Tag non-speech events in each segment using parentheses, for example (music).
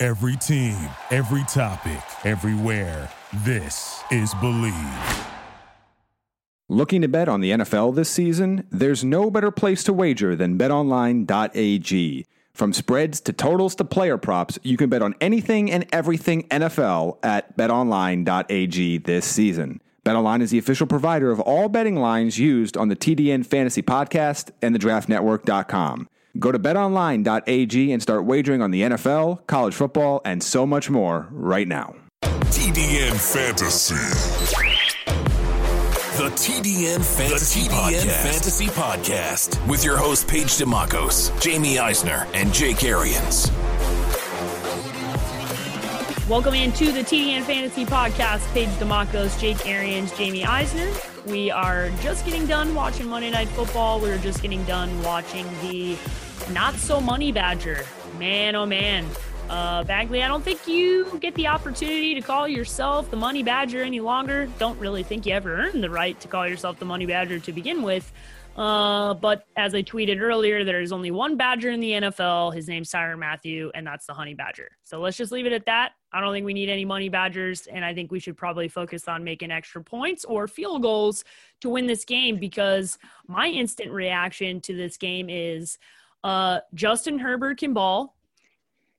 Every team, every topic, everywhere. This is Blue Wire. Looking to bet on the NFL this season? There's no better place to wager than betonline.ag. From spreads to totals to player props, you can bet on anything and everything NFL at betonline.ag this season. BetOnline is the official provider of all betting lines used on the TDN Fantasy Podcast and the DraftNetwork.com. Go to betonline.ag and start wagering on the NFL, college football, and so much more right now. TDN Fantasy. The TDN Fantasy, The TDN Podcast. Fantasy Podcast with your host Paige DeMacos, Jamie Eisner, and Jake Arians. Welcome into the TDN Fantasy Podcast. Paige DeMacos, Jake Arians, Jamie Eisner. We are just getting done watching Monday Night Football. We are just getting done watching the Not So Money Badger. Man, oh man. Uh, Badgley, I don't think you get the opportunity to call yourself the Money Badger any longer. Don't really think you ever earned the right to call yourself the Money Badger to begin with. Uh, but as I tweeted earlier, there's only one Badger in the NFL. His name's Tyrann Mathieu, and that's the Honey Badger. So let's just leave it at that. I don't think we need any Money Badgers, and I think we should probably focus on making extra points or field goals to win this game because my instant reaction to this game is uh, Justin Herbert can ball.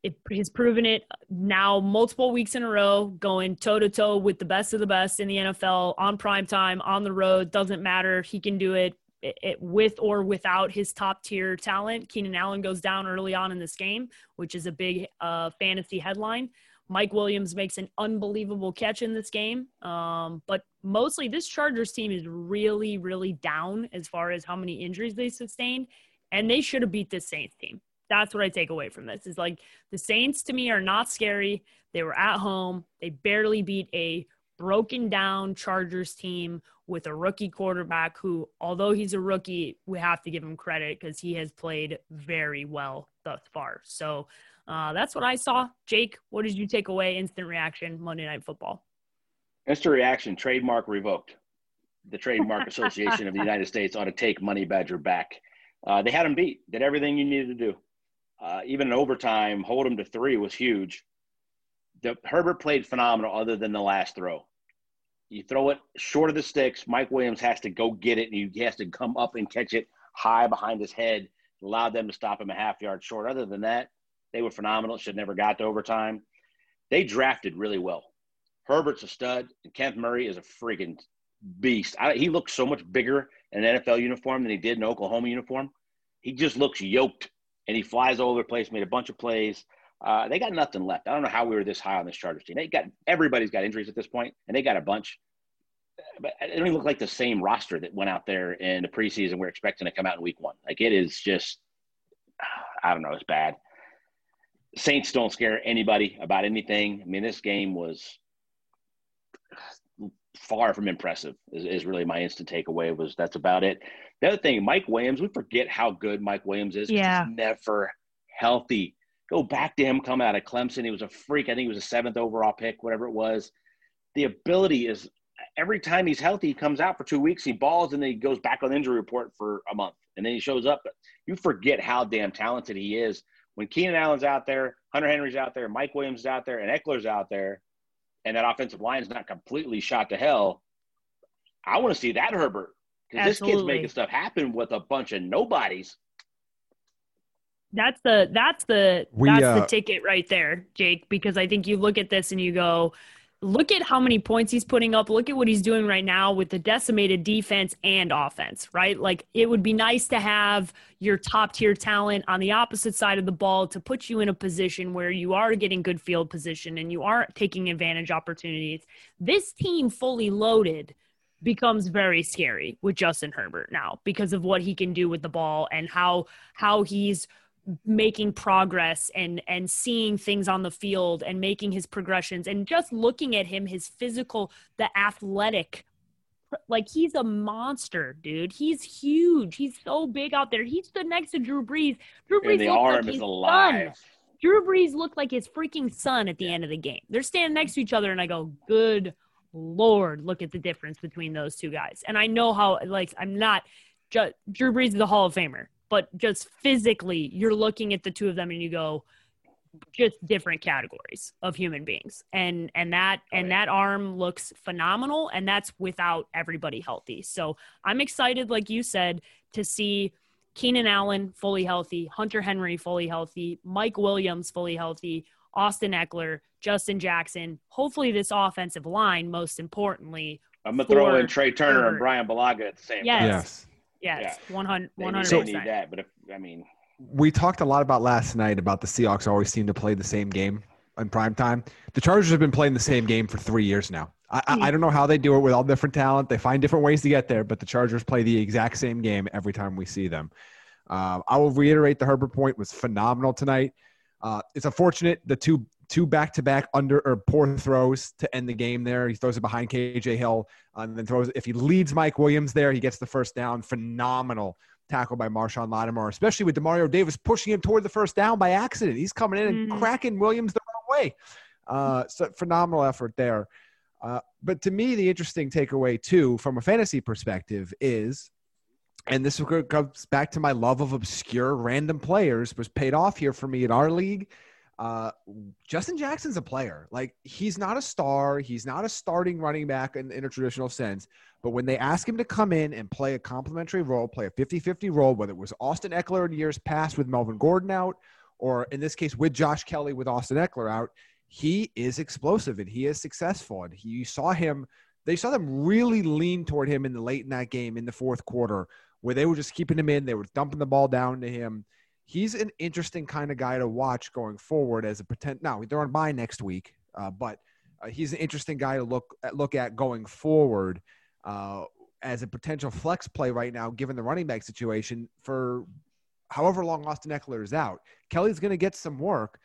It, he's proven it now multiple weeks in a row, going toe to toe with the best of the best in the NFL on prime time, on the road. Doesn't matter. He can do it, it, it with or without his top tier talent. Keenan Allen goes down early on in this game, which is a big uh, fantasy headline. Mike Williams makes an unbelievable catch in this game. Um, but mostly, this Chargers team is really, really down as far as how many injuries they sustained. And they should have beat this Saints team. That's what I take away from this. Is like the Saints to me are not scary. They were at home. They barely beat a broken down Chargers team with a rookie quarterback who, although he's a rookie, we have to give him credit because he has played very well thus far. So uh, that's what I saw. Jake, what did you take away? Instant reaction, Monday Night Football. Instant reaction, trademark revoked. The Trademark (laughs) Association of the United States ought to take Money Badger back. Uh, they had him beat, did everything you needed to do. Uh, even in overtime, hold him to three was huge. The, Herbert played phenomenal other than the last throw. You throw it short of the sticks, Mike Williams has to go get it, and he has to come up and catch it high behind his head, allowed them to stop him a half yard short. Other than that, they were phenomenal. Should never got to overtime. They drafted really well. Herbert's a stud, and Kenneth Murray is a freaking beast. I, he looks so much bigger in an NFL uniform than he did in Oklahoma uniform. He just looks yoked, and he flies all over the place. Made a bunch of plays. Uh, they got nothing left. I don't know how we were this high on this Chargers team. They got everybody's got injuries at this point, and they got a bunch. But it don't even look like the same roster that went out there in the preseason. We're expecting to come out in Week One. Like it is just, (sighs) I don't know, it's bad. Saints don't scare anybody about anything. I mean, this game was far from impressive. Is, is really my instant takeaway. Was that's about it. The other thing, Mike Williams. We forget how good Mike Williams is Yeah. he's never healthy. Go back to him coming out of Clemson. He was a freak. I think he was a seventh overall pick, whatever it was. The ability is every time he's healthy, he comes out for two weeks, he balls, and then he goes back on the injury report for a month, and then he shows up. but You forget how damn talented he is when Keenan Allen's out there, Hunter Henry's out there, Mike Williams is out there, and Ekeler's out there, and that offensive line's not completely shot to hell. I want to see that Herbert because this kid's making stuff happen with a bunch of nobodies. That's the that's the We, that's uh, the ticket right there, Jake. Because I think you look at this and you go, look at how many points he's putting up. Look at what he's doing right now with the decimated defense and offense. Right, like it would be nice to have your top tier talent on the opposite side of the ball to put you in a position where you are getting good field position and you are taking advantage opportunities. This team fully loaded becomes very scary with Justin Herbert now because of what he can do with the ball and how how he's making progress and and seeing things on the field and making his progressions and just looking at him his physical the athletic like he's a monster dude. He's huge. He's so big out there. He stood next to drew brees. Drew brees And the arm like is alive. son. drew brees looked like his freaking son at the end of the game. They're standing next to each other and i go good lord look at the difference between those two guys. And i know how like i'm not ju- drew brees is a hall of famer but just physically you're looking at the two of them and you go just different categories of human beings and and that Oh, and yeah. that arm looks phenomenal and that's without everybody healthy so i'm excited like you said to see keenan allen fully healthy hunter henry fully healthy mike williams fully healthy austin ekeler justin jackson hopefully this offensive line most importantly I'm gonna throw in Trai Turner Herbert. and Bryan Bulaga at the same Yes. time. Yes. Yes 100 They need, 100 they need that, but if I mean, We talked a lot about last night about the Seahawks always seem to play the same game in prime time. The Chargers have been playing the same game for three years now. I, I, I don't know how they do it with all different talent. They find different ways to get there, but the Chargers play the exact same game every time we see them. Um, I will reiterate the Herbert point was phenomenal tonight. Uh, it's unfortunate the two two back to back under or poor throws to end the game. There, he throws it behind KJ Hill, uh, and then throws. If he leads Mike Williams there, he gets the first down. Phenomenal tackle by Marshon Lattimore, especially with Demario Davis pushing him toward the first down by accident. He's coming in and Mhm. cracking Williams the wrong way. Uh, so phenomenal effort there. Uh, but to me, the interesting takeaway too, from a fantasy perspective, is, and this goes back to my love of obscure random players, was paid off here for me in our league. Uh, Justin Jackson's a player. Like he's not a star. He's not a starting running back in, in a traditional sense. But when they ask him to come in and play a complementary role, play a 50 50 role, whether it was Austin Ekeler in years past with Melvin Gordon out, or in this case with Josh Kelley with Austin Ekeler out, he is explosive and he is successful. And he, you saw him, they saw them really lean toward him in the late in that game in the fourth quarter, where they were just keeping him in. They were dumping the ball down to him. He's an interesting kind of guy to watch going forward as a pretend. Now they're on bye next week, uh, but uh, he's an interesting guy to look at, look at going forward uh, as a potential flex play right now, given the running back situation for however long Austin Ekeler is out. Kelley's going to get some work,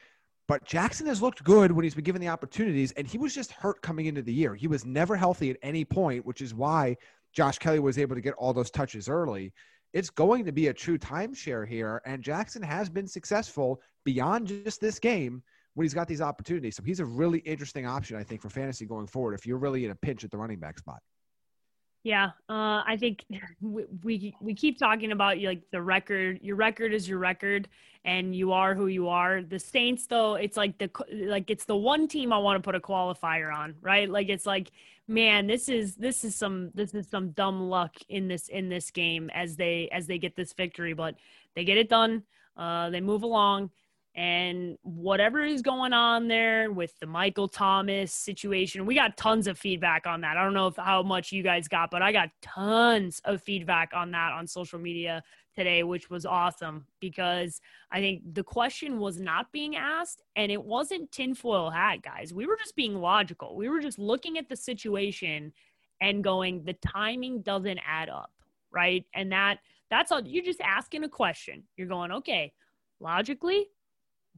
but Jackson has looked good when he's been given the opportunities, and he was just hurt coming into the year. He was never healthy at any point, which is why Josh Kelley was able to get all those touches early. It's going to be a true timeshare here, and Jackson has been successful beyond just this game when he's got these opportunities. So he's a really interesting option, I think, for fantasy going forward if you're really in a pinch at the running back spot. Yeah, uh, I think we, we we keep talking about like the record. Your record is your record, and you are who you are. The Saints, though, it's like the like it's the one team I want to put a qualifier on, right? Like it's like, man, this is this is some this is some dumb luck in this in this game as they as they get this victory, but they get it done. Uh, they move along and whatever is going on there with the Michael Thomas situation, we got tons of feedback on that. I don't know if how much you guys got, but I got tons of feedback on that on social media today, which was awesome because I think the question was not being asked and it wasn't tinfoil hat, guys. We were just being logical. We were just looking at the situation and going, the timing doesn't add up, right? And that that's all you're just asking a question. You're going, okay, logically,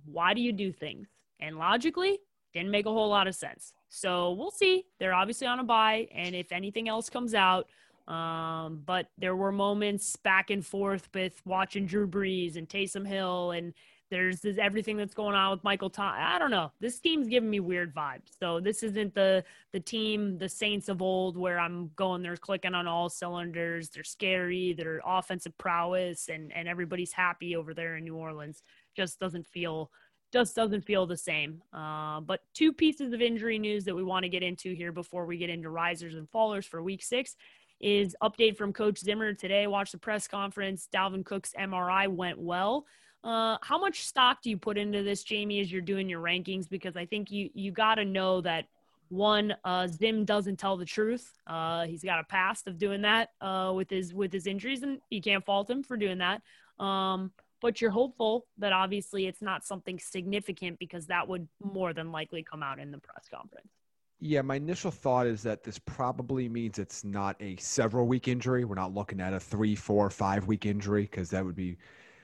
why do you do things? And logically, didn't make a whole lot of sense. So we'll see. They're obviously on a buy, and if anything else comes out, um, but there were moments back and forth with watching Drew Brees and Taysom Hill, and there's this, everything that's going on with Michael Tom. I don't know. This team's giving me weird vibes. So this isn't the the team, the Saints of old, where I'm going. They're clicking on all cylinders. They're scary. They're offensive prowess, and and everybody's happy over there in New Orleans just doesn't feel just doesn't feel the same. Uh, but two pieces of injury news that we want to get into here before we get into risers and fallers for Week Six is update from Coach Zimmer today. Watch the press conference. Dalvin Cook's MRI went well. Uh, how much stock do you put into this, Jamie, as you're doing your rankings? Because I think you you got to know that one, uh, Zim doesn't tell the truth. Uh, he's got a past of doing that uh, with his with his injuries, and you can't fault him for doing that. Um, but you're hopeful that obviously it's not something significant because that would more than likely come out in the press conference. Yeah, my initial thought is that this probably means it's not a several week injury. We're not looking at a three, four, five week injury because that would be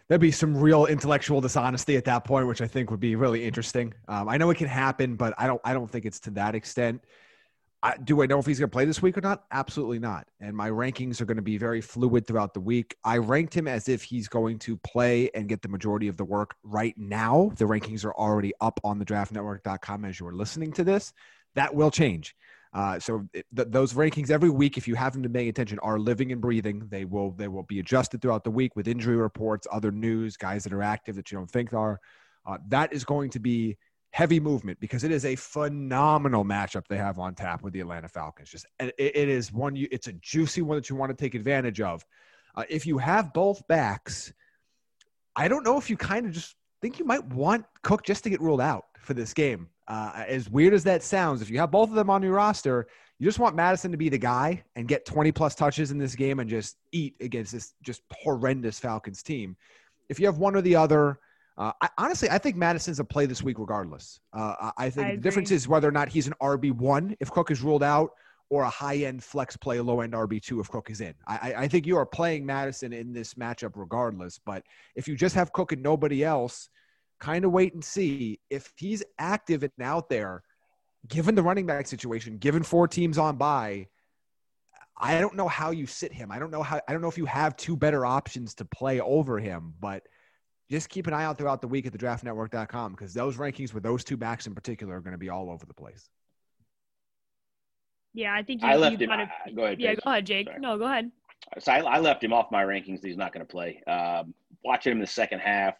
there'd be some real intellectual dishonesty at that point, which I think would be really interesting. Um, I know it can happen, but I don't I don't think it's to that extent. I, do I know if he's going to play this week or not? Absolutely not. And my rankings are going to be very fluid throughout the week. I ranked him as if he's going to play and get the majority of the work right now. The rankings are already up on the draftnetwork.com as you're listening to this. That will change. Uh, so th- those rankings every week, if you haven't been paying attention, are living and breathing. They will they will be adjusted throughout the week with injury reports, other news, guys that are active that you don't think are. Uh, that is going to be heavy movement because it is a phenomenal matchup they have on tap with the Atlanta Falcons. Just it, it is one you it's a juicy one that you want to take advantage of. Uh, if you have both backs, I don't know if you kind of just think you might want Cook just to get ruled out for this game. Uh, as weird as that sounds, if you have both of them on your roster, you just want Mattison to be the guy and get 20 plus touches in this game and just eat against this just horrendous Falcons team. If you have one or the other, uh, I, honestly, I think Mattison's a play this week regardless. Uh, I think I the difference is whether or not he's an RB one if Cook is ruled out, or a high end flex play, low end RB two if Cook is in. I, I think you are playing Madison in this matchup regardless. But if you just have Cook and nobody else, kind of wait and see if he's active and out there. Given the running back situation, given four teams on by, I don't know how you sit him. I don't know how. I don't know if you have two better options to play over him, but just keep an eye out throughout the week at the draftnetwork.com because those rankings with those two backs in particular are going to be all over the place. Yeah, I think you, I left you him. kind of, uh, go ahead. yeah, Jason. go ahead, Jake. Sorry. No, go ahead. So I, I left him off my rankings. He's not going to play. Um, watching him in the second half,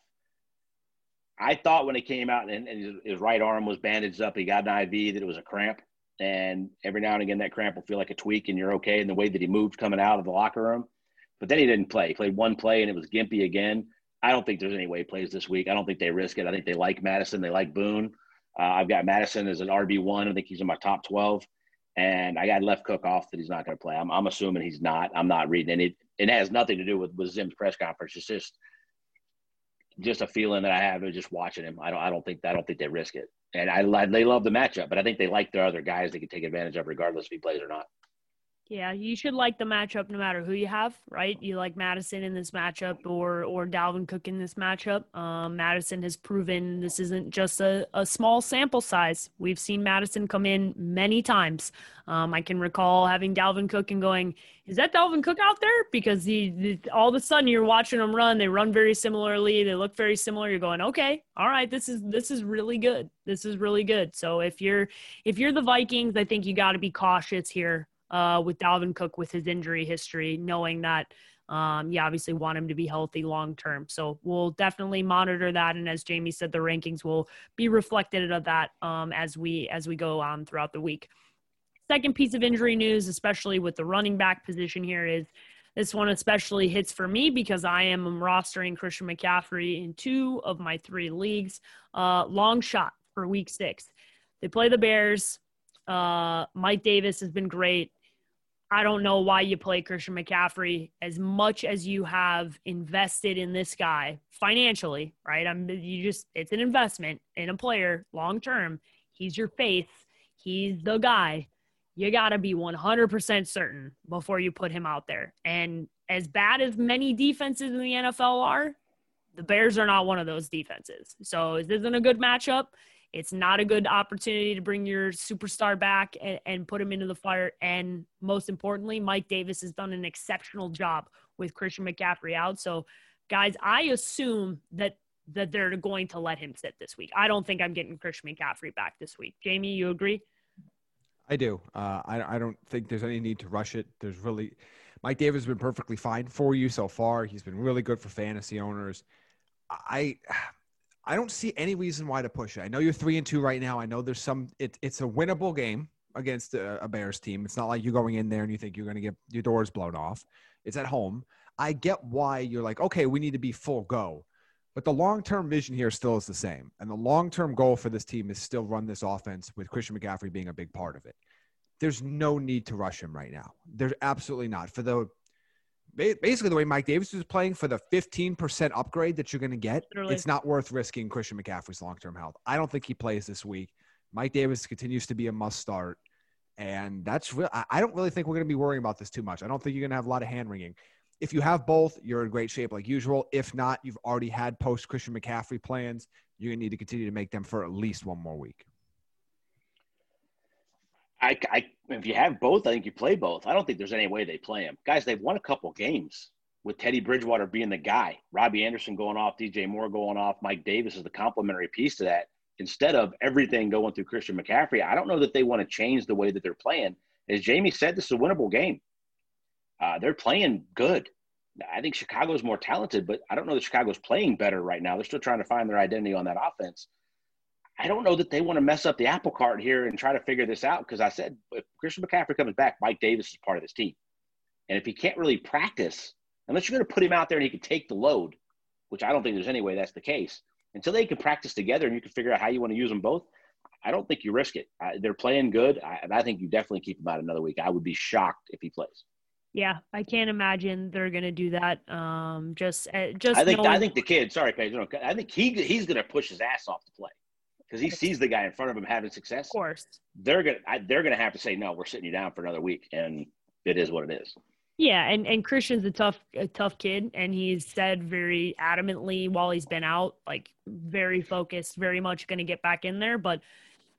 I thought when he came out and, and his, his right arm was bandaged up, he got an IV that it was a cramp. And every now and again, that cramp will feel like a tweak, and you're okay. And the way that he moved coming out of the locker room, but then he didn't play. He played one play, and it was gimpy again. I don't think there's any way he plays this week. I don't think they risk it. I think they like Mattison. They like Boone. Uh, I've got Mattison as an RB one. I think he's in my top twelve, and I got left Cook off that he's not going to play. I'm, I'm assuming he's not. I'm not reading it. It has nothing to do with, with Zim's press conference. It's just just a feeling that I have of just watching him. I don't I don't think I don't think they risk it. And I they love the matchup, but I think they like their other guys they can take advantage of regardless if he plays or not. Yeah, you should like the matchup no matter who you have, right? You like Mattison in this matchup or or Dalvin Cook in this matchup. Um, Mattison has proven this isn't just a, a small sample size. We've seen Mattison come in many times. Um, I can recall having Dalvin Cook and going, "Is that Dalvin Cook out there?" Because he, all of a sudden you're watching them run. They run very similarly. They look very similar. You're going, "Okay, all right, this is this is really good. This is really good." So if you're if you're the Vikings, I think you got to be cautious here uh, with Dalvin Cook with his injury history, knowing that um, you obviously want him to be healthy long term. So we'll definitely monitor that, and as Jamie said, the rankings will be reflected of that um, as we as we go on throughout the week. Second piece of injury news, especially with the running back position here, is this one especially hits for me because I am rostering Christian McCaffrey in two of my three leagues. Uh, long shot for week six. They play the Bears. Uh, Mike Davis has been great. I don't know why you play Christian McCaffrey as much as you have invested in this guy financially, right? I'm you just it's an investment in a player long term. He's your faith. He's the guy. You got to be 100% certain before you put him out there. And as bad as many defenses in the NFL are, the Bears are not one of those defenses. So is this isn't a good matchup. It's not a good opportunity to bring your superstar back and, and, put him into the fire. And most importantly, Mike Davis has done an exceptional job with Christian McCaffrey out. So, guys, I assume that that they're going to let him sit this week. I don't think I'm getting Christian McCaffrey back this week. Jamie, you agree? I do. Uh, I, I don't think there's any need to rush it. There's really Mike Davis has been perfectly fine for you so far. He's been really good for fantasy owners. I I don't see any reason why to push it. I know you're three and two right now. I know there's some. It, it's a winnable game against a, a, Bears team. It's not like you're going in there and you think you're going to get your doors blown off. It's at home. I get why you're like, okay, we need to be full go, but the long term vision here still is the same, and the long term goal for this team is still run this offense with Christian McCaffrey being a big part of it. There's no need to rush him right now. There's absolutely not for the basically the way Mike Davis is playing for the 15% upgrade that you're going to get, Literally. it's not worth risking Christian McCaffrey's long-term health. I don't think he plays this week. Mike Davis continues to be a must start. And that's real. I don't really think we're going to be worrying about this too much. I don't think you're going to have a lot of hand wringing. if you have both, you're in great shape like usual. If not, you've already had post Christian McCaffrey plans. You're going to need to continue to make them for at least one more week. I, I, if you have both, I think you play both. I don't think there's any way they play them. Guys, they've won a couple games with Teddy Bridgewater being the guy, Robbie Anderson going off, DJ Moore going off, Mike Davis is the complementary piece to that. Instead of everything going through Christian McCaffrey, I don't know that they want to change the way that they're playing. As Jamie said, this is a winnable game. Uh, they're playing good. I think Chicago's more talented, but I don't know that Chicago's playing better right now. They're still trying to find their identity on that offense. I don't know that they want to mess up the apple cart here and try to figure this out because I said if Christian McCaffrey comes back, Mike Davis is part of this team. And if he can't really practice, unless you're going to put him out there and he can take the load, which I don't think there's any way that's the case, until they can practice together and you can figure out how you want to use them both, I don't think you risk it. I, they're playing good. I, I think you definitely keep him out another week. I would be shocked if he plays. Yeah, I can't imagine they're going to do that. Um, just, uh, just. I think knowing- I think the kid. Sorry, I think he he's going to push his ass off to play because he sees the guy in front of him having success. of course. They're gonna I, they're gonna have to say no. We're sitting you down for another week, and it is what it is. Yeah, and and Christian's a tough a tough kid, and he's said very adamantly while he's been out, like very focused, very much going to get back in there. But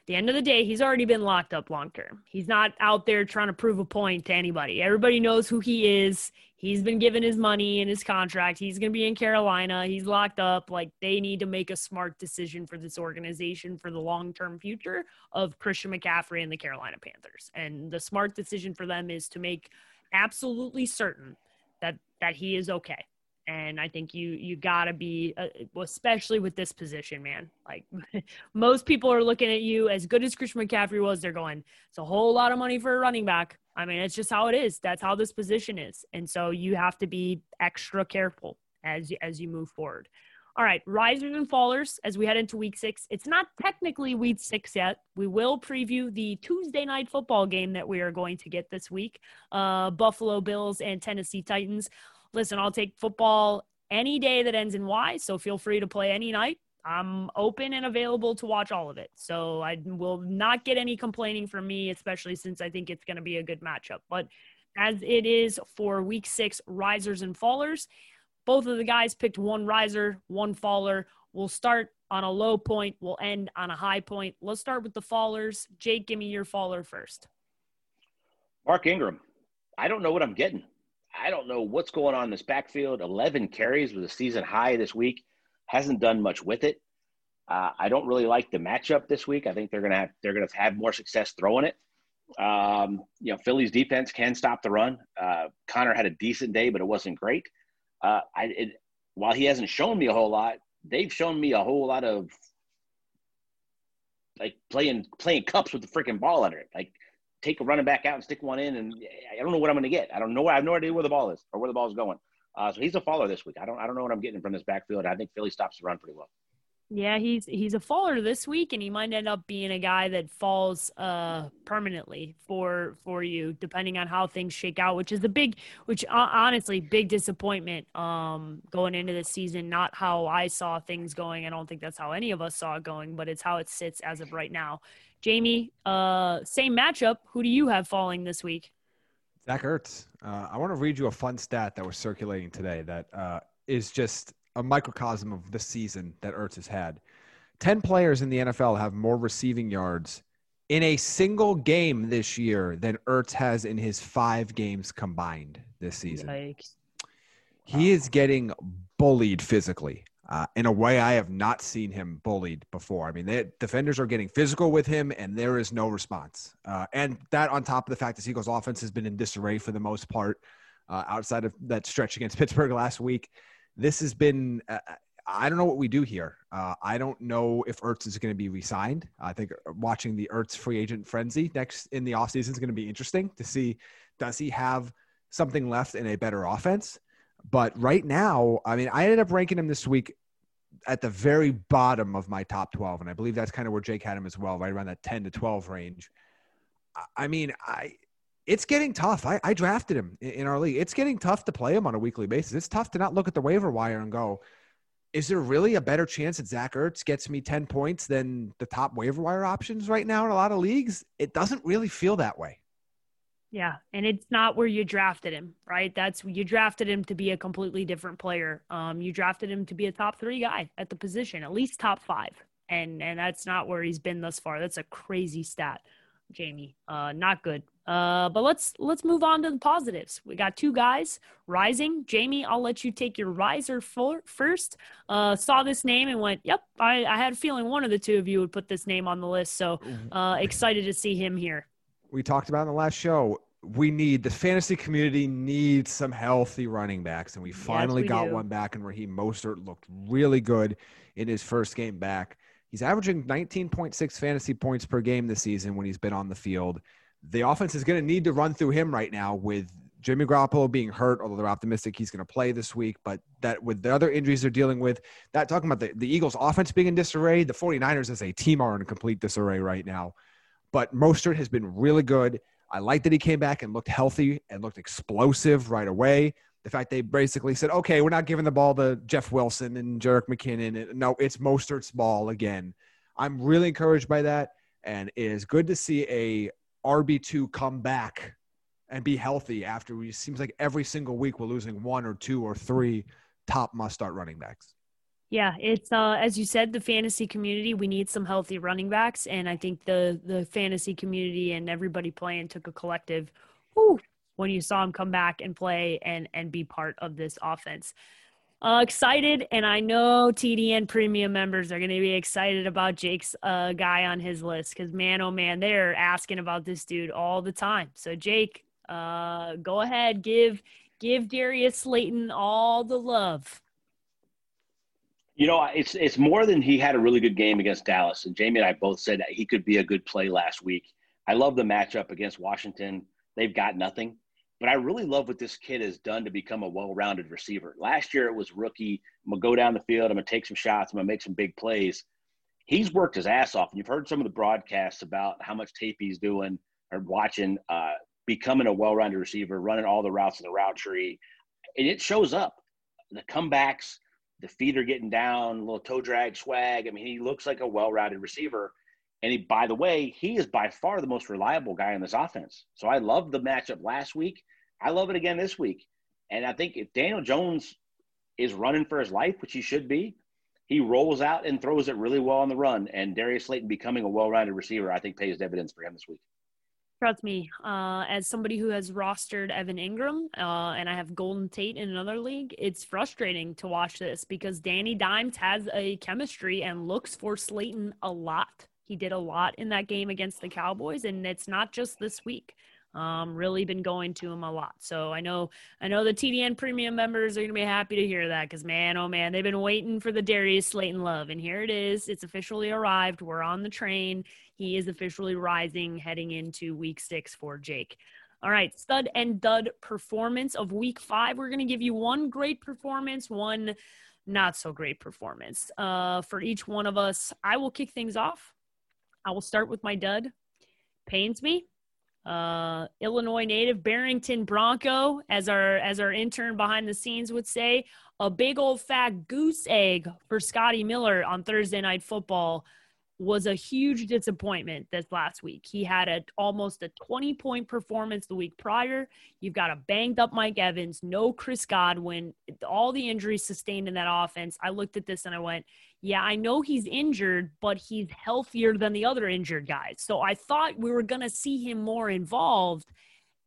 at the end of the day, he's already been locked up long term. He's not out there trying to prove a point to anybody. Everybody knows who he is. He's been given his money and his contract. He's going to be in Carolina. He's locked up. Like they need to make a smart decision for this organization for the long term future of Christian McCaffrey and the Carolina Panthers. And the smart decision for them is to make absolutely certain that that he is okay. And I think you you got to be uh, especially with this position, man. Like (laughs) most people are looking at you as good as Christian McCaffrey was, they're going, it's a whole lot of money for a running back. I mean, it's just how it is. That's how this position is. And so you have to be extra careful as as you move forward. All right, risers and fallers as we head into week six. It's not technically week six yet. We will preview the Tuesday night football game that we are going to get this week uh, Buffalo Bills and Tennessee Titans. Listen, I'll take football any day that ends in Y, so feel free to play any night. I'm open and available to watch all of it. So I will not get any complaining from me, especially since I think it's going to be a good matchup. But as it is for week six, risers and fallers, both of the guys picked one riser, one faller. We'll start on a low point, we'll end on a high point. Let's start with the fallers. Jake, give me your faller first. Mark Ingram. I don't know what I'm getting. I don't know what's going on in this backfield. 11 carries was a season high this week. Hasn't done much with it. Uh, I don't really like the matchup this week. I think they're gonna have they're gonna have more success throwing it. Um, you know, Philly's defense can stop the run. Uh, Connor had a decent day, but it wasn't great. Uh, I it, while he hasn't shown me a whole lot, they've shown me a whole lot of like playing playing cups with the freaking ball under it. Like take a running back out and stick one in, and I don't know what I'm going to get. I don't know. I have no idea where the ball is or where the ball is going. Uh, so he's a follower this week. I don't. I don't know what I'm getting from this backfield. I think Philly stops the run pretty well. Yeah, he's he's a faller this week, and he might end up being a guy that falls uh, permanently for for you, depending on how things shake out. Which is a big, which uh, honestly, big disappointment um, going into the season. Not how I saw things going. I don't think that's how any of us saw it going, but it's how it sits as of right now. Jamie, uh, same matchup. Who do you have falling this week? Zach Ertz. Uh, I want to read you a fun stat that was circulating today that uh, is just a microcosm of the season that Ertz has had. 10 players in the NFL have more receiving yards in a single game this year than Ertz has in his five games combined this season. Yikes. He is getting bullied physically uh, in a way I have not seen him bullied before. I mean, the defenders are getting physical with him, and there is no response. Uh, and that, on top of the fact that Eagles' offense has been in disarray for the most part, uh, outside of that stretch against (laughs) Pittsburgh last week, this has been. Uh, I don't know what we do here. Uh, I don't know if Ertz is going to be re-signed. I think watching the Ertz free agent frenzy next in the offseason is going to be interesting to see does he have something left in a better offense. But right now, I mean, I ended up ranking him this week at the very bottom of my top 12. And I believe that's kind of where Jake had him as well, right around that 10 to 12 range. I mean, I it's getting tough. I, I drafted him in our league. It's getting tough to play him on a weekly basis. It's tough to not look at the waiver wire and go, is there really a better chance that Zach Ertz gets me 10 points than the top waiver wire options right now in a lot of leagues? It doesn't really feel that way. Yeah, and it's not where you drafted him, right? That's you drafted him to be a completely different player. Um, you drafted him to be a top three guy at the position, at least top five, and and that's not where he's been thus far. That's a crazy stat, Jamie. Uh, not good. Uh, but let's let's move on to the positives. We got two guys rising. Jamie, I'll let you take your riser for, first. Uh, saw this name and went, "Yep, I, I had a feeling one of the two of you would put this name on the list." So uh, excited to see him here we talked about in the last show. We need the fantasy community needs some healthy running backs, and we finally we got do. one back. And Raheem Mostert looked really good in his first game back. He's averaging 19.6 fantasy points per game this season when he's been on the field. The offense is going to need to run through him right now with Jimmy Garoppolo being hurt, although they're optimistic he's going to play this week. But that with the other injuries they're dealing with, that talking about the, the Eagles' offense being in disarray, the 49ers as a team are in complete disarray right now. But Mostert has been really good. I like that he came back and looked healthy and looked explosive right away. The fact they basically said, okay, we're not giving the ball to Jeff Wilson and Jerick McKinnon. No, it's Mostert's ball again. I'm really encouraged by that. And it is good to see a RB2 come back and be healthy after we seems like every single week we're losing one or two or three top must start running backs. Yeah, it's uh, as you said, the fantasy community. We need some healthy running backs, and I think the the fantasy community and everybody playing took a collective. Whew, when you saw him come back and play and and be part of this offense. Uh, excited, and I know TDN premium members are going to be excited about Jake's uh, guy on his list because man, oh man, they're asking about this dude all the time. So Jake, uh, go ahead, give give Darius Slayton all the love. You know, it's it's more than he had a really good game against Dallas, and Jamie and I both said that he could be a good play last week. I love the matchup against Washington. They've got nothing, but I really love what this kid has done to become a well-rounded receiver. Last year it was rookie. I'm gonna go down the field. I'm gonna take some shots. I'm gonna make some big plays. He's worked his ass off, and you've heard some of the broadcasts about how much tape he's doing or watching. Uh, becoming a well-rounded receiver, running all the routes in the route tree, and it shows up. The comebacks, the feet are getting down, little toe drag swag. I mean, he looks like a well-rounded receiver. And he, by the way, he is by far the most reliable guy in this offense. So I love the matchup last week. I love it again this week. And I think if Daniel Jones is running for his life, which he should be, he rolls out and throws it really well on the run. And Darius Slayton becoming a well-rounded receiver, I think pays dividends for him this week. Trust me, uh, as somebody who has rostered Evan Engram uh, and I have Golden Tate in another league, it's frustrating to watch this because Danny Dimes has a chemistry and looks for Slayton a lot. He did a lot in that game against the Cowboys, and it's not just this week. Um, really been going to him a lot. So I know I know the TDN premium members are gonna be happy to hear that because man, oh man, they've been waiting for the Darius Slayton love, and here it is. It's officially arrived. We're on the train. He is officially rising, heading into Week Six for Jake. All right, stud and dud performance of Week Five. We're gonna give you one great performance, one not so great performance uh, for each one of us. I will kick things off. I will start with my dud. Pains me uh, Illinois native Barrington Bronco, as our as our intern behind the scenes would say, a big old fat goose egg for Scotty Miller on Thursday Night Football was a huge disappointment this last week. He had a almost a 20 point performance the week prior. You've got a banged up Mike Evans, no Chris Godwin, all the injuries sustained in that offense. I looked at this and I went, yeah, I know he's injured, but he's healthier than the other injured guys. So I thought we were going to see him more involved,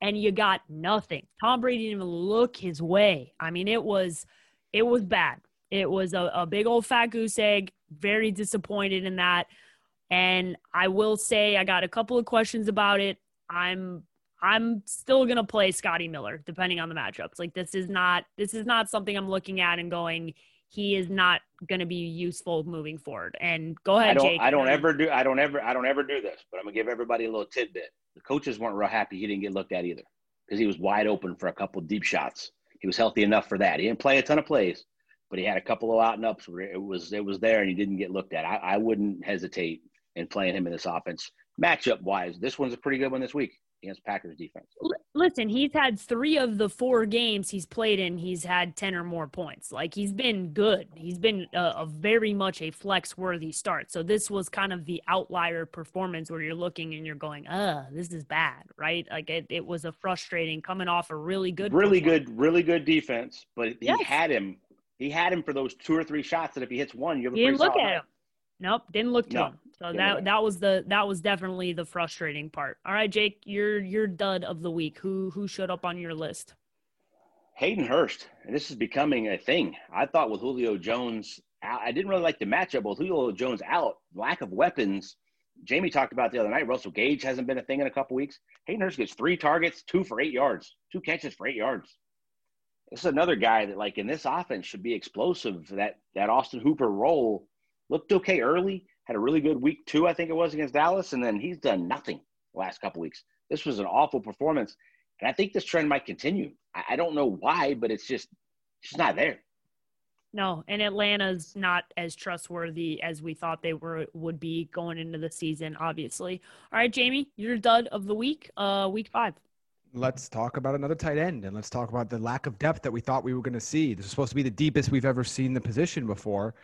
and you got nothing. Tom Brady didn't even look his way. I mean, it was it was bad. It was a, a big old fat goose egg. Very disappointed in that. And I will say I got a couple of questions about it. I'm I'm still gonna play Scotty Miller depending on the matchups. Like this is not this is not something I'm looking at and going he is not going to be useful moving forward. And go ahead, I don't, Jake. I don't ever do. I don't ever. I don't ever do this. But I'm gonna give everybody a little tidbit. The coaches weren't real happy he didn't get looked at either because he was wide open for a couple deep shots. He was healthy enough for that. He didn't play a ton of plays, but he had a couple of out and ups where it was it was there and he didn't get looked at. I, I wouldn't hesitate in playing him in this offense. Matchup wise, this one's a pretty good one this week. Against Packers defense. Listen, he's had three of the four games he's played in. He's had ten or more points. Like he's been good. He's been a, a very much a flex worthy start. So this was kind of the outlier performance where you're looking and you're going, "Uh, this is bad," right? Like it, it was a frustrating coming off a really good, really good, really good defense. But he Yes. had him. He had him for those two or three shots that if he hits one, you have a You didn't pretty look at him. Nope, didn't look to No, him. So didn't that that was the that was definitely the frustrating part. All right, Jake, you're you're dud of the week. Who who showed up on your list? Hayden Hurst, and this is becoming a thing. I thought with Julio Jones, out, I didn't really like the matchup. But with Julio Jones out, lack of weapons. Jamie talked about the other night. Russell Gage hasn't been a thing in a couple weeks. Hayden Hurst gets three targets, two for eight yards, two catches for eight yards. This is another guy that, like in this offense, should be explosive. That that Austin Hooper role looked okay early. Had a really good week two, I think it was against Dallas, and then he's done nothing the last couple weeks. This was an awful performance, and I think this trend might continue. I, I don't know why, but it's just just not there. No, and Atlanta's not as trustworthy as we thought they were would be going into the season. Obviously. All right, Jamie, your dud of the week. Uh, week five. Let's talk about another tight end and let's talk about the lack of depth that we thought we were going to see. This is supposed to be the deepest we've ever seen the position before.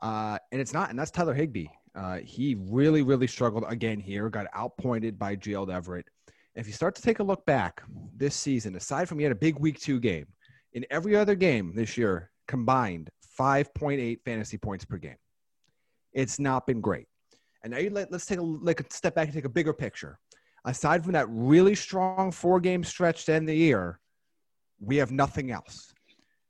Uh, and it's not, and that's Tyler Higbee. Uh, he really, really struggled again here, got outpointed by Gerald Everett. If you start to take a look back this season, aside from he had a big week two game, in every other game this year, combined 5.8 fantasy points per game. It's not been great. And now you let, let's take a, like a step back and take a bigger picture aside from that really strong four game stretch to end the year, we have nothing else.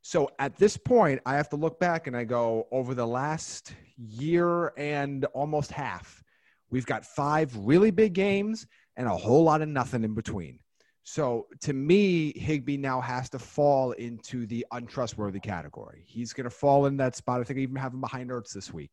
So at this point, I have to look back and I go over the last year and almost half, we've got five really big games and a whole lot of nothing in between. So to me, Higbee now has to fall into the untrustworthy category. He's going to fall in that spot. I think I even have him behind Ertz this week.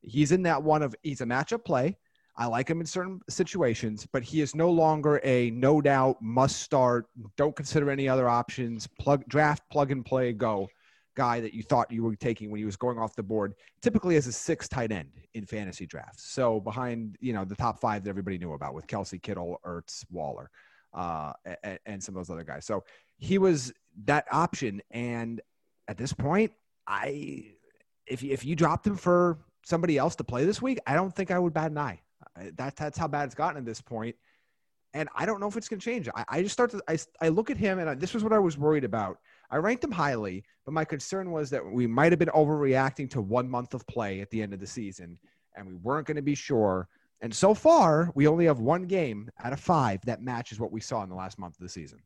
He's in that one of he's a matchup play. I like him in certain situations, but he is no longer a no doubt must start. Don't consider any other options. Plug draft, plug and play, go guy that you thought you were taking when he was going off the board. Typically as a six tight end in fantasy drafts. So behind you know the top five that everybody knew about with Kelce Kittle, Ertz, Waller, uh, and, and some of those other guys. So he was that option, and at this point, I if if you dropped him for somebody else to play this week, I don't think I would bat an eye. That, that's how bad it's gotten at this point. And I don't know if it's going to change. I, I just start to, I, I look at him and I, this was what I was worried about. I ranked him highly, but my concern was that we might have been overreacting to one month of play at the end of the season and we weren't going to be sure. And so far, we only have one game out of five that matches what we saw in the last month of the season.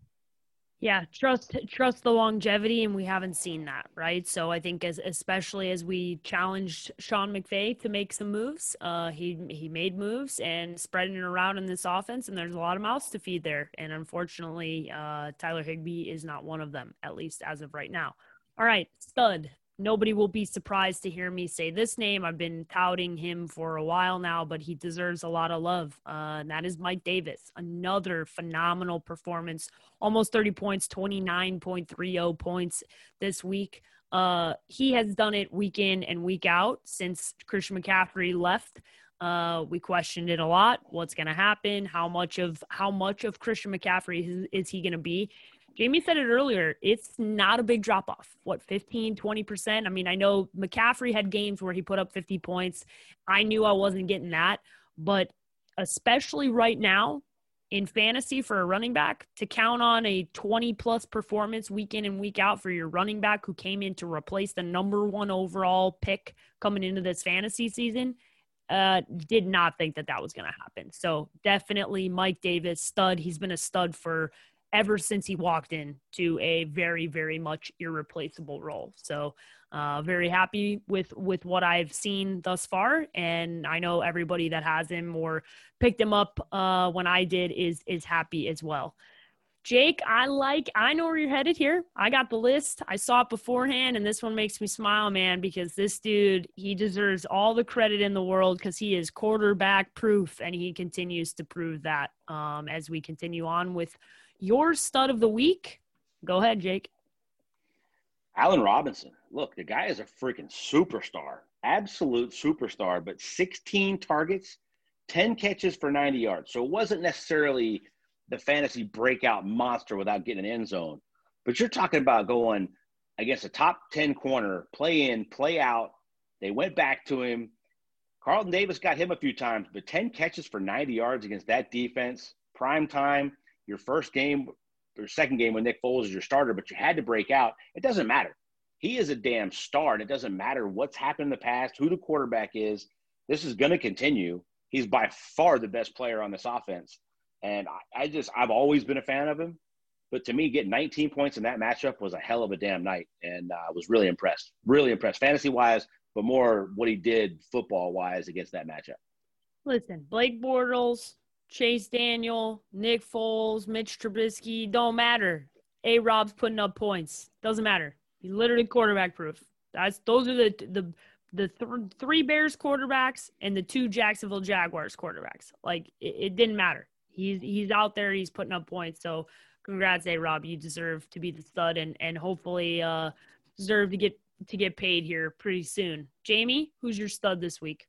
Yeah, trust trust the longevity, and we haven't seen that, right? So I think as especially as we challenged Sean McVay to make some moves, uh, he he made moves and spreading it around in this offense, and there's a lot of mouths to feed there. And unfortunately, uh, Tyler Higbee is not one of them, at least as of right now. All right, stud. Nobody will be surprised to hear me say this name. I've been touting him for a while now, but he deserves a lot of love. Uh, and that is Mike Davis. Another phenomenal performance. Almost 30 points, 29.30 points this week. Uh, he has done it week in and week out since Christian McCaffrey left. Uh, we questioned it a lot. What's going to happen? How much of how much of Christian McCaffrey is, is he going to be? Jamie said it earlier. It's not a big drop off. What, 15, 20%? I mean, I know McCaffrey had games where he put up 50 points. I knew I wasn't getting that. But especially right now in fantasy for a running back, to count on a 20 plus performance week in and week out for your running back who came in to replace the number one overall pick coming into this fantasy season, uh, did not think that that was going to happen. So definitely Mike Davis, stud. He's been a stud for ever since he walked in to a very very much irreplaceable role. So uh, very happy with with what i've seen thus far. And i know everybody that has him or picked him up uh, when i did is is happy as well. Jake i like i know where you're headed here. I got the list. I saw it beforehand and this one makes me smile man because this dude he deserves all the credit in the world because he is quarterback proof and he continues to prove that um, as we continue on with your stud of the week. Go ahead, Jake. Allen Robinson. Look, the guy is a freaking superstar, absolute superstar, but 16 targets, 10 catches for 90 yards. So it wasn't necessarily the fantasy breakout monster without getting an end zone. But you're talking about going against a top 10 corner, play in, play out. They went back to him. Carlton Davis got him a few times, but 10 catches for 90 yards against that defense, prime time, your first game or second game when Nick Foles is your starter, but you had to break out. It doesn't matter. He is a damn star, and it doesn't matter what's happened in the past, who the quarterback is. This is going to continue. He's by far the best player on this offense. And I, I just, I've always been a fan of him. But to me, getting 19 points in that matchup was a hell of a damn night. And I uh, was really impressed, really impressed, fantasy wise, but more what he did football wise against that matchup. Listen, Blake Bortles, Chase Daniel, Nick Foles, Mitch Trubisky, don't matter. A Rob's putting up points. Doesn't matter. He's literally quarterback proof. That's those are the the the th- three Bears quarterbacks and the two Jacksonville Jaguars quarterbacks. Like it, it, didn't matter. He's he's out there. He's putting up points. So congrats, A Rob. You deserve to be the stud and and hopefully uh, deserve to get to get paid here pretty soon. Jamie, who's your stud this week?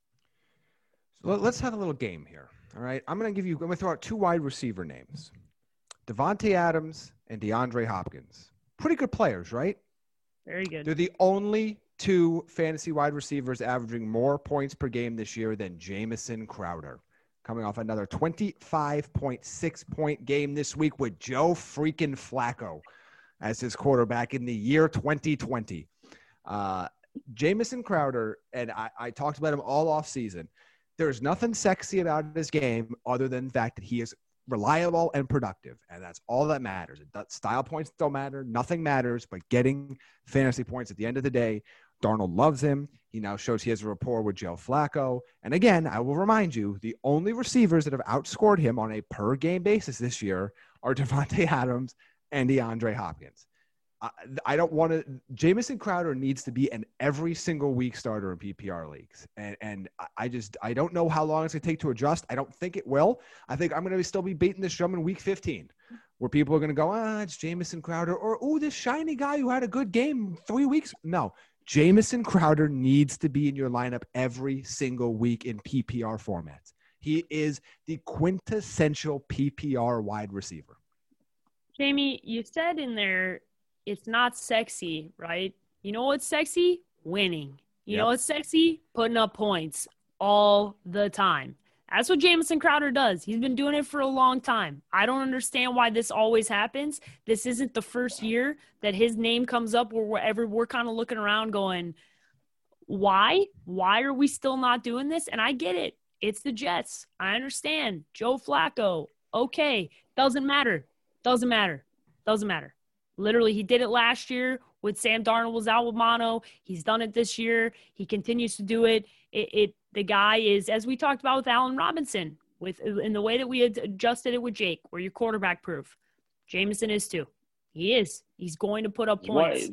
So let's have a little game here. All right, I'm going to give you. I'm going to throw out two wide receiver names: Davante Adams and DeAndre Hopkins. Pretty good players, right? Very good. They're the only two fantasy wide receivers averaging more points per game this year than Jamison Crowder. Coming off another 25.6 point game this week with Joe freaking Flacco as his quarterback in the year 2020. Uh, Jamison Crowder, and I, I talked about him all off season. There's nothing sexy about his game other than the fact that he is reliable and productive. And that's all that matters. Style points don't matter. Nothing matters but getting fantasy points at the end of the day. Darnold loves him. He now shows he has a rapport with Joe Flacco. And again, I will remind you the only receivers that have outscored him on a per game basis this year are (laughs) Davante Adams and DeAndre Hopkins. I don't want to. Jamison Crowder needs to be an every single week starter in PPR leagues, and and I just I don't know how long it's gonna take to adjust. I don't think it will. I think I'm gonna still be beating this drum in week 15, where people are gonna go, ah, it's Jamison Crowder, or oh, this shiny guy who had a good game three weeks. No, Jamison Crowder needs to be in your lineup every single week in PPR formats. He is the quintessential PPR wide receiver. Jamie, you said in there it's not sexy, right? You know what's sexy? Winning. You yep. know what's sexy? Putting up points all the time. That's what Jamison Crowder does. He's been doing it for a long time. I don't understand why this always happens. This isn't the first year that his name comes up where wherever we're kind of looking around going, why? Why are we still not doing this? And I get it. It's the Jets. I understand. Joe Flacco. Okay. Doesn't matter. Doesn't matter. Doesn't matter. Literally, he did it last year with Sam Darnold was out with mono. He's done it this year. He continues to do it. It, it the guy is, as we talked about with Allen Robinson, with in the way that we had adjusted it with Jake, where you're quarterback proof. Jamison is too. He is. He's going to put up points.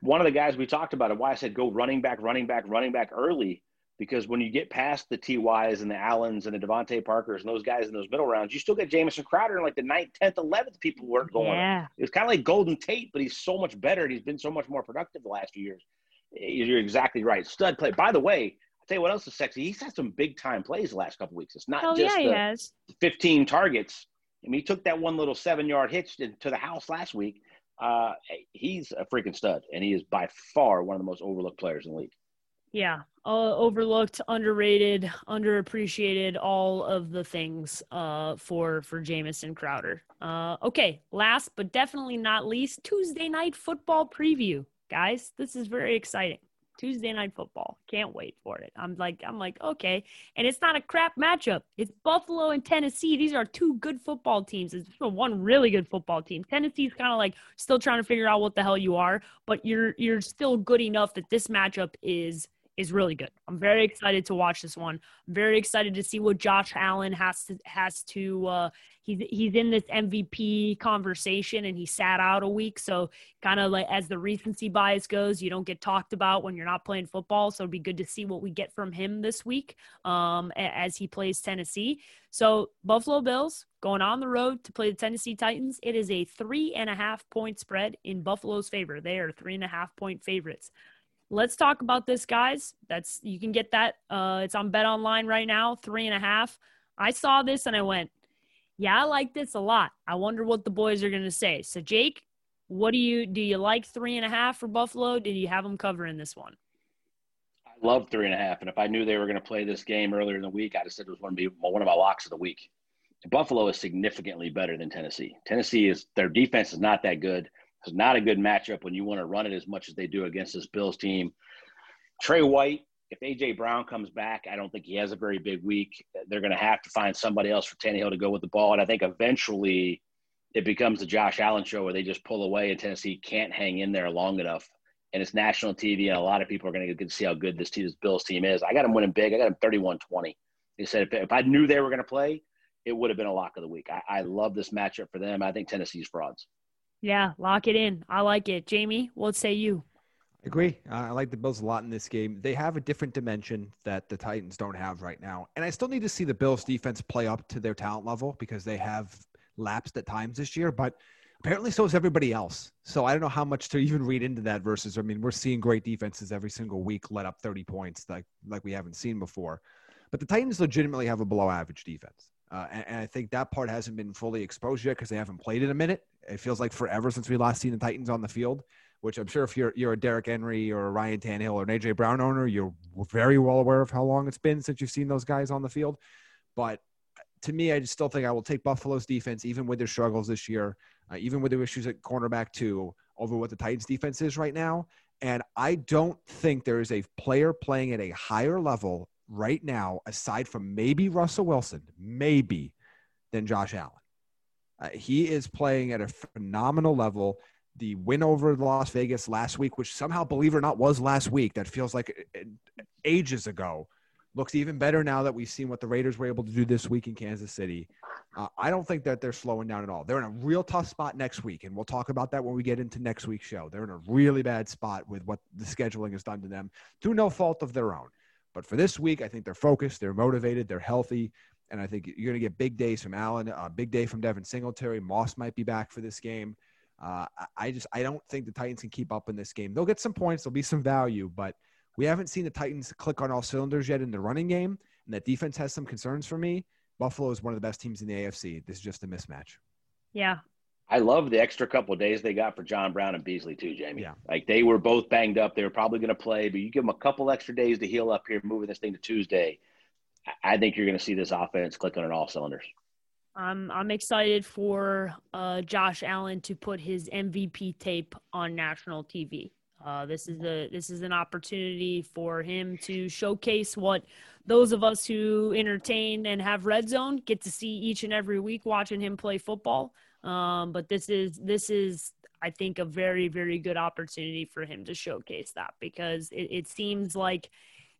One of the guys we talked about it. Why I said go running back, running back, running back early because when you get past the TYs and the Allens and the DeVante Parkers and those guys in those middle rounds, you still get Jamison Crowder in like the ninth, tenth, eleventh. People weren't going. Yeah. It's kind of like Golden Tate, but he's so much better and he's been so much more productive the last few years. You're exactly right. Stud play. By the way, I'll tell you what else is sexy. He's had some big time plays the last couple weeks. It's not oh, just yeah, the 15 targets. I mean, he took that one little seven yard hitch to, to the house last week. Uh, he's a freaking stud, and he is by far one of the most overlooked players in the league. Yeah, uh, overlooked, underrated, underappreciated, all of the things uh, for for Jamison Crowder. Uh, okay, last but definitely not least, Tuesday night football preview, guys. This is very exciting. Tuesday night football. Can't wait for it. I'm like, I'm like, okay. And it's not a crap matchup. It's Buffalo and Tennessee. These are two good football teams. It's one really good football team. Tennessee's kind of like still trying to figure out what the hell you are, but you're you're still good enough that this matchup is is really good. I'm very excited to watch this one. I'm very excited to see what Josh Allen has to has to. Uh, he's he's in this MVP conversation and he sat out a week, so kind of like as the recency bias goes, you don't get talked about when you're not playing football. So it'd be good to see what we get from him this week um, as he plays Tennessee. So Buffalo Bills going on the road to play the Tennessee Titans. It is a three and a half point spread in Buffalo's favor. They are three and a half point favorites. Let's talk about this, guys. That's you can get that. Uh, it's on Bet Online right now, three and a half. I saw this and I went, Yeah, I like this a lot. I wonder what the boys are going to say. So, Jake, what do you do? You like three and a half for Buffalo? Did you have them covering this one? I love three and a half, and if I knew they were going to play this game earlier in the week, I'd have said it was going to be one of my locks of the week. Buffalo is significantly better than Tennessee. Tennessee is their defense is not that good. It's not a good matchup when you want to run it as much as they do against this Bills team. Trey White, if AJ Brown comes back, I don't think he has a very big week. They're going to have to find somebody else for Tannehill to go with the ball, and I think eventually it becomes the Josh Allen show where they just pull away and Tennessee can't hang in there long enough. And it's national TV, and a lot of people are going to get to see how good this, team, this Bills team is. I got them winning big. I got them 31 20. They said if, I knew they were going to play, it would have been a lock of the week. I, I love this matchup for them. I think Tennessee's frauds. Yeah, lock it in. I like it. Jamie, what say you? Agree. Uh, I like the Bills a lot in this game. They have a different dimension that the Titans don't have right now. And I still need to see the Bills defense play up to their talent level because they have lapsed at times this year, but apparently so is everybody else. So I don't know how much to even read into that versus I mean, we're seeing great defenses every single week let up 30 points like like we haven't seen before. But the Titans legitimately have a below average defense. Uh, and, and, I think that part hasn't been fully exposed yet because they haven't played in a minute. It feels like forever since we last seen the Titans on the field. Which I'm sure if you're you're a Derrick Henry or a Ryan Tannehill or an AJ Brown owner, you're very well aware of how long it's been since you've seen those guys on the field. But to me, I just still think I will take Buffalo's defense, even with their struggles this year, uh, even with their issues at cornerback too, over what the Titans defense is right now. And I don't think there is a player playing at a higher level right now, aside from maybe Russell Wilson, maybe, than Josh Allen. Uh, he is playing at a phenomenal level. The win over Las Vegas last week, which somehow, believe it or not, was last week, that feels like uh, uh, ages ago, looks even better now that we've seen what the Raiders were able to do this week in Kansas City. Uh, I don't think that they're slowing down at all. They're in a real tough spot next week, and we'll talk about that when we get into next week's show. They're in a really bad spot with what the scheduling has done to them through no fault of their own. But for this week, I think they're focused, they're motivated, they're healthy. And I think you're going to get big days from Allen, a big day from Devin Singletary. Moss might be back for this game. Uh, I just I don't think the Titans can keep up in this game. They'll get some points, there'll be some value, but we haven't seen the Titans click on all cylinders yet in the running game, and that defense has some concerns for me. Buffalo is one of the best teams in the AFC. This is just a mismatch. Yeah, I love the extra couple of days they got for John Brown and Beasley too, Jamie. Yeah. Like they were both banged up. They were probably going to play, but you give them a couple extra days to heal up here, moving this thing to Tuesday. I think you're going to see this offense clicking on all cylinders. I'm I'm excited for uh, Josh Allen to put his MVP tape on national TV. Uh, this is a this is an opportunity for him to showcase what those of us who entertain and have red zone get to see each and every week watching him play football. Um, but this is this is I think a very very good opportunity for him to showcase that because it, it seems like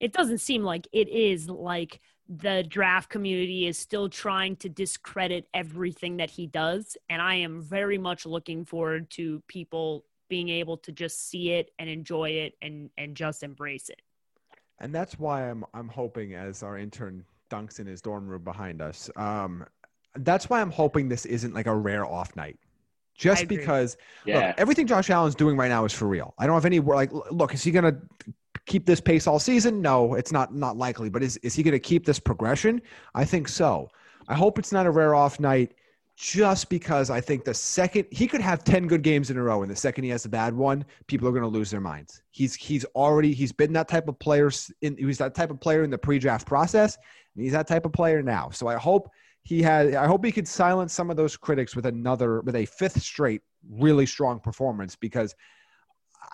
it doesn't seem like it is like the draft community is still trying to discredit everything that he does. And i am very much looking forward to people being able to just see it and enjoy it and and just embrace it. And that's why i'm i'm hoping as our intern dunks in his dorm room behind us um that's why I'm hoping this isn't like a rare off night. Just because yeah. look, everything Josh Allen's doing right now is for real. I don't have any like look, is he gonna keep this pace all season? No, it's not not likely. But is is he gonna keep this progression? I think so. I hope it's not a rare off night just because I think the second he could have 10 good games in a row and the second he has a bad one, people are going to lose their minds. He's he's already he's been that type of player in he was that type of player in the pre-draft process and he's that type of player now. So I hope he had I hope he could silence some of those critics with another with a fifth straight really strong performance because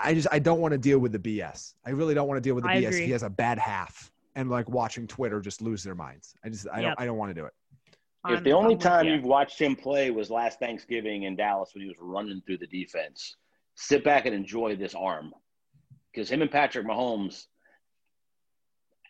I just I don't want to deal with the BS. I really don't want to deal with the I BS. Agree. He has a bad half and like watching Twitter just lose their minds. I just I yep. don't I don't want to do it. If the only time you've watched him play was last Thanksgiving in Dallas when he was running through the defense, sit back and enjoy this arm. Because him and Patrick Mahomes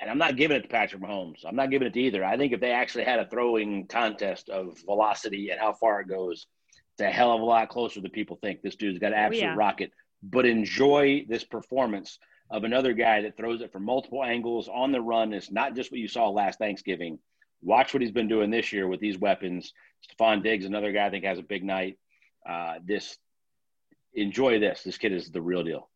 and I'm not giving it to Patrick Mahomes. I'm not giving it to either. I think if they actually had a throwing contest of velocity and how far it goes, it's a hell of a lot closer than people think. This dude's got an oh, absolute oh, yeah. rocket. But enjoy this performance of another guy that throws it from multiple angles on the run. It's not just what you saw last Thanksgiving. Watch what he's been doing this year with these weapons. Stefon Diggs, another guy I think has a big night. Uh, this enjoy this. This kid is the real deal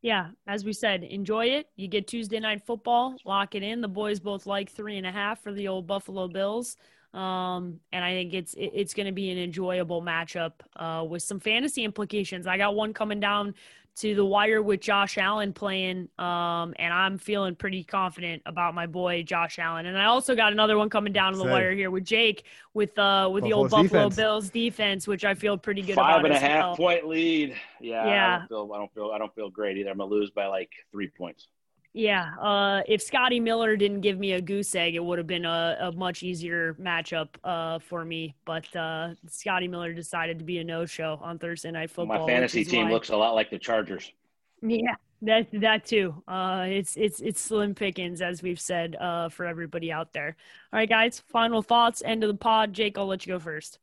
yeah, as we said, enjoy it. You get Tuesday night football, lock it in. The boys both like three and a half for the old Buffalo Bills. Um, and I think it's it's going to be an enjoyable matchup uh, with some fantasy implications. I got one coming down to the wire with Josh Allen playing, um, and I'm feeling pretty confident about my boy Josh Allen. And I also got another one coming down to the Same. wire here with Jake with uh with the old Buffalo defense. Bills defense, which I feel pretty good Five about. and a as half well. point lead. Yeah, Yeah. I don't feel. I don't feel. I don't feel great either. I'm gonna lose by like three points. Yeah, uh, if Scotty Miller didn't give me a goose egg, it would have been a, a much easier matchup uh, for me. But uh, Scotty Miller decided to be a no-show on Thursday Night Football. My fantasy team why- looks a lot like the Chargers. Yeah, that that too. Uh, it's it's it's slim pickings, as we've said, uh, for everybody out there. All right, guys. Final thoughts. End of the pod. Jake, I'll let you go first.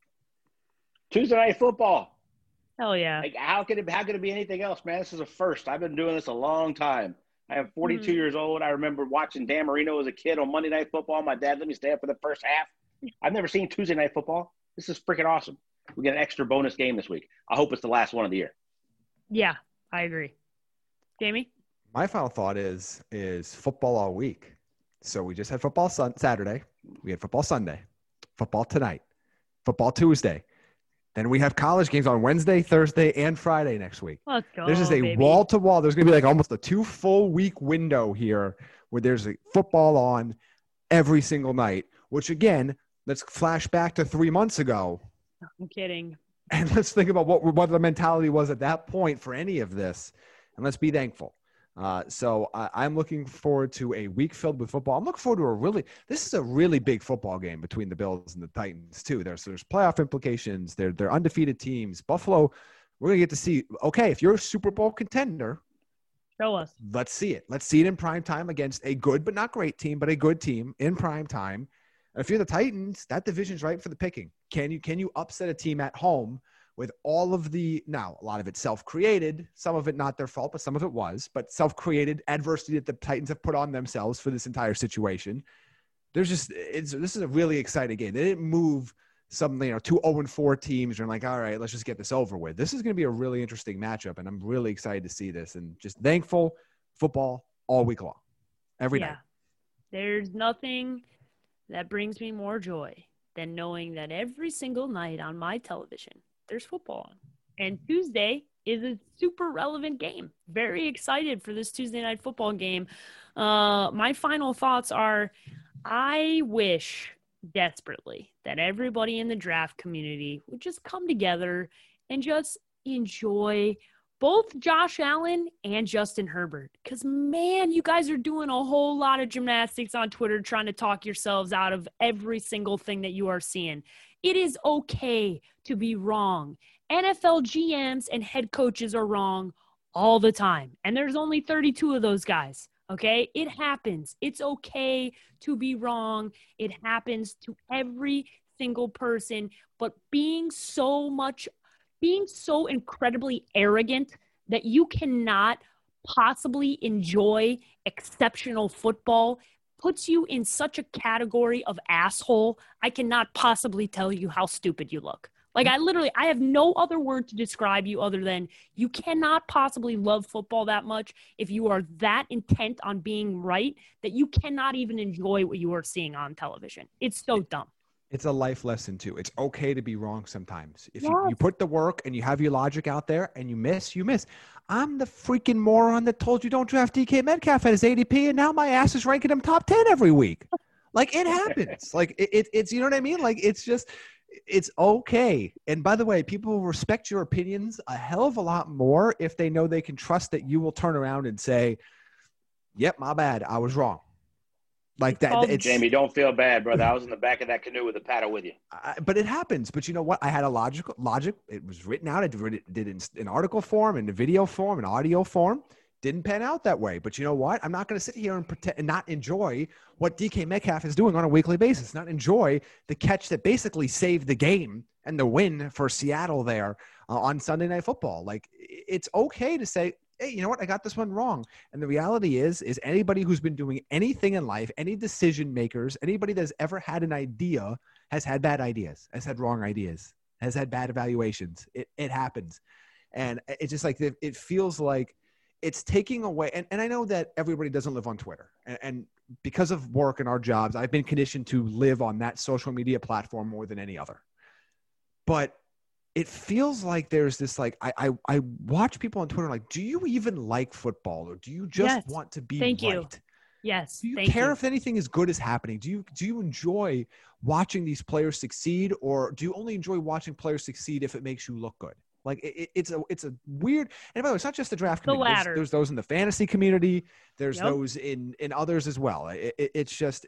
Tuesday night football. Hell yeah. Like, how could it? How could it be anything else, man? This is a first. I've been doing this a long time. I am 42 Mhm. years old. I remember watching Dan Marino as a kid on Monday Night Football. My dad let me stay up for the first half. I've never seen Tuesday Night Football. This is freaking awesome. We get an extra bonus game this week. I hope it's the last one of the year. Yeah, I agree. Jamie. My final thought is is football all week. So we just had football sun- Saturday. We had football Sunday, football tonight, football Tuesday. Then we have college games on Wednesday, Thursday, and Friday next week. Let's go. There's just a wall to wall. There's going to be like almost a two full week window here where there's a football on every single night, which again, let's flash back to three months ago I'm kidding. and let's think about what, what the mentality was at that point for any of this. And let's be thankful. Uh, so I, I'm looking forward to a week filled with football. I'm looking forward to a really, this is a really big football game between the Bills and the Titans too. There's, there's playoff implications. They're, they're undefeated teams. Buffalo, we're going to get to see, okay, if you're a Super Bowl contender, Show us. let's see it. Let's see it in prime time against a good but not great team, but a good team in prime time. And if you're the Titans, that division's right for the picking. Can you can you upset a team at home with all of the now a lot of it self-created, some of it not their fault, but some of it was, but self-created adversity that the Titans have put on themselves for this entire situation. There's just it's this is a really exciting game. They didn't move some you know two 0 and 4 teams and like all right let's just get this over with this is going to be a really interesting matchup and i'm really excited to see this and just thankful football all week long every yeah. night There's nothing that brings me more joy than knowing that every single night on my television there's football on. And Tuesday is a super relevant game. Very excited for this Tuesday night football game. Uh, my final thoughts are I wish desperately that everybody in the draft community would just come together and just enjoy both Josh Allen and Justin Herbert. Because, man, you guys are doing a whole lot of gymnastics on Twitter trying to talk yourselves out of every single thing that you are seeing. It is okay to be wrong. NFL GMs and head coaches are wrong all the time. And there's only 32 of those guys. Okay. It happens. It's okay to be wrong. It happens to every single person. But being so much being so incredibly arrogant that you cannot possibly enjoy exceptional football puts you in such a category of asshole. I cannot possibly tell you how stupid you look. Like I literally I have no other word to describe you other than you cannot possibly love football that much if you are that intent on being right that you cannot even enjoy what you are seeing on television. It's so dumb. It's a life lesson too. It's okay to be wrong sometimes. If you, Yes. you put the work and you have your logic out there and you miss you miss. I'm the freaking moron that told you don't draft dk metcalf at his adp and now my ass is ranking him top 10 every week. Like it happens. Like it, it, it's you know what i mean? Like it's just it's okay. And by the way people will respect your opinions a hell of a lot more if they know they can trust that you will turn around and say yep my bad. I was wrong like that called- it's Jamie, don't feel bad, brother. I was in the back of that canoe with a paddle with you. I, but it happens. But you know what? I had a logical logic. It was written out. I did it, did in, in article form, in the video form, in audio form. Didn't pan out that way. But you know what? I'm not going to sit here and pretend and not enjoy what DK Metcalf is doing on a weekly basis. Not enjoy the catch that basically saved the game and the win for Seattle there uh, on Sunday Night Football. Like it's okay to say, hey, you know what? I got this one wrong. And the reality is, is anybody who's been doing anything in life, any decision makers, anybody that's ever had an idea has had bad ideas, has had wrong ideas, has had bad evaluations. It, it happens. And it's just like, it, feels like it's taking away and, and i know that everybody doesn't live on twitter and, and because of work and our jobs i've been conditioned to live on that social media platform more than any other but it feels like there's this like I, I I watch people on Twitter like, do you even like football or do you just Yes. want to be Thank right? you. Yes. Do you thank care you. if anything is good is happening? Do you do you enjoy watching these players succeed, or do you only enjoy watching players succeed if it makes you look good? Like it, it- it's a it's a weird. And by the way, it's not just the draft The community. There's- latter. There's, those in the fantasy community. There's Yep. those in in others as well. It, it- it's just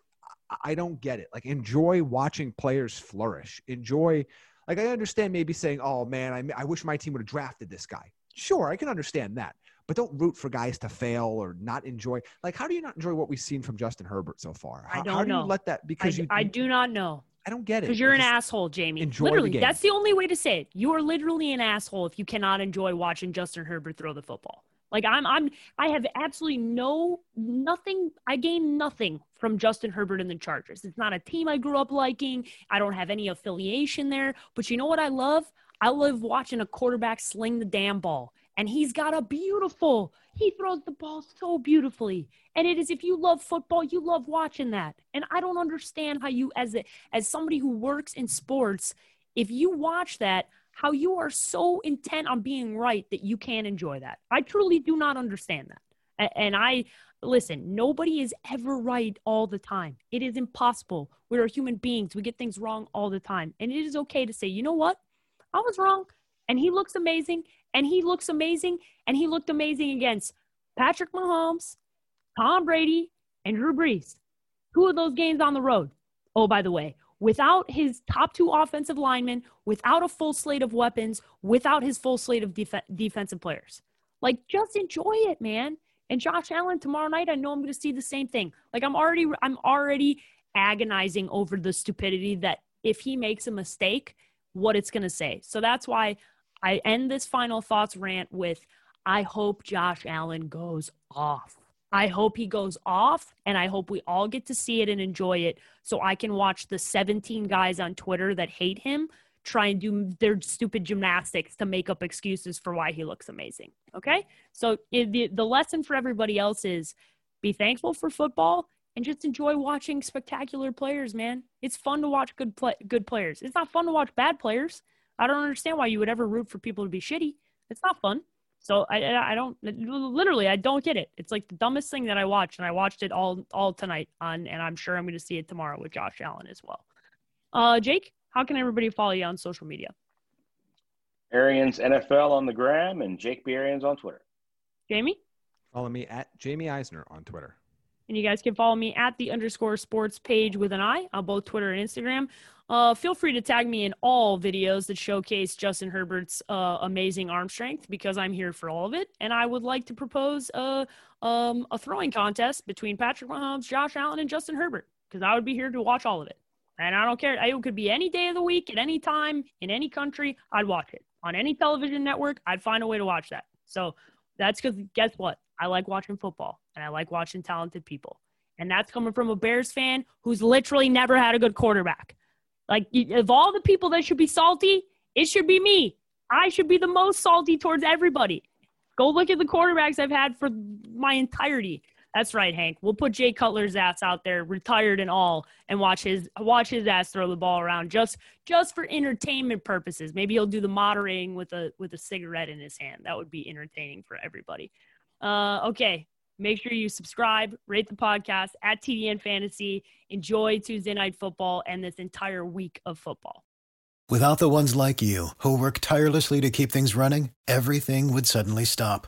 I don't get it. Like enjoy watching players flourish. Enjoy. Like I understand maybe saying, "Oh man, I I wish my team would have drafted this guy." Sure, I can understand that but don't root for guys to fail or not enjoy. Like, how do you not enjoy what we've seen from Justin Herbert so far? I How, don't how do know. you let that? I, Because you, I do not know. I don't get it. Because you're an asshole, Jamie. enjoy the that's the only way to say it. You are literally an asshole if you cannot enjoy watching Justin Herbert throw the football. Like I'm, I'm, I have absolutely no, nothing. I gain nothing from Justin Herbert and the Chargers. It's not a team I grew up liking. I don't have any affiliation there. But you know what I love? I love watching a quarterback sling the damn ball. And he's got a beautiful. He throws the ball so beautifully. And it is if you love football, you love watching that. And I don't understand how you as a as somebody who works in sports, if you watch that, how you are so intent on being right that you can't enjoy that. I truly do not understand that. And I listen, nobody is ever right all the time. It is impossible. We are human beings. We get things wrong all the time. And it is okay to say, you know what? I was wrong. And he looks amazing. And he looks amazing. And he looked amazing against Patrick Mahomes, Tom Brady, and Drew Brees. Two of those games on the road. Oh, by the way, without his top two offensive linemen, without a full slate of weapons, without his full slate of def- defensive players. Like, just enjoy it, man. And Josh Allen tomorrow night, I know I'm going to see the same thing. Like, I'm already, I'm already agonizing over the stupidity that if he makes a mistake, what it's going to say. So that's why I end this final thoughts rant with I hope Josh Allen goes off. I hope he goes off and I hope we all get to see it and enjoy it so I can watch the 17 guys on Twitter that hate him try and do their stupid gymnastics to make up excuses for why he looks amazing. Okay? So the, the lesson for everybody else is be thankful for football and just enjoy watching spectacular players, man. It's fun to watch good play, good players. It's not fun to watch bad players. I don't understand why you would ever root for people to be shitty. It's not fun. So I, I I don't literally I don't get it. It's like the dumbest thing that I watched, and I watched it all all tonight on, and I'm sure I'm going to see it tomorrow with Josh Allen as well. Uh, Jake, how can everybody follow you on social media? Arians NFL on the gram and Jake B. Arians on Twitter. Jamie, Follow me at Jamie Eisner on Twitter. And you guys can follow me at the underscore sports page with an I on both Twitter and Instagram. Uh, feel free to tag me in all videos that showcase Justin Herbert's uh, amazing arm strength because I'm here for all of it. And I would like to propose a, um, a throwing contest between Patrick Mahomes, Josh Allen, and Justin Herbert because I would be here to watch all of it. And I don't care. It could be any day of the week, at any time, in any country. I'd watch it on any television network. I'd find a way to watch that. So that's because guess what? I like watching football and I like watching talented people. And that's coming from a Bears fan who's literally never had a good quarterback. Like, of all the people that should be salty, it should be me. I should be the most salty towards everybody. Go look at the quarterbacks I've had for my entirety. That's right, Hank. We'll put Jay Cutler's ass out there, retired and all, and watch his watch his ass throw the ball around just just for entertainment purposes. Maybe he'll do the moderating with a with a cigarette in his hand. That would be entertaining for everybody. Uh, okay, make sure you subscribe, rate the podcast at TDN Fantasy. Enjoy Tuesday Night Football and this entire week of football. Without the ones like you, who work tirelessly to keep things running, everything would suddenly stop.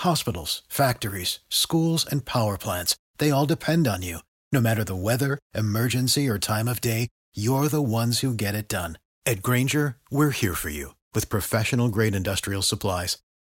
Hospitals, factories, schools, and power plants, they all depend on you. No matter the weather, emergency, or time of day, you're the ones who get it done. At Grainger, we're here for you with professional grade industrial supplies.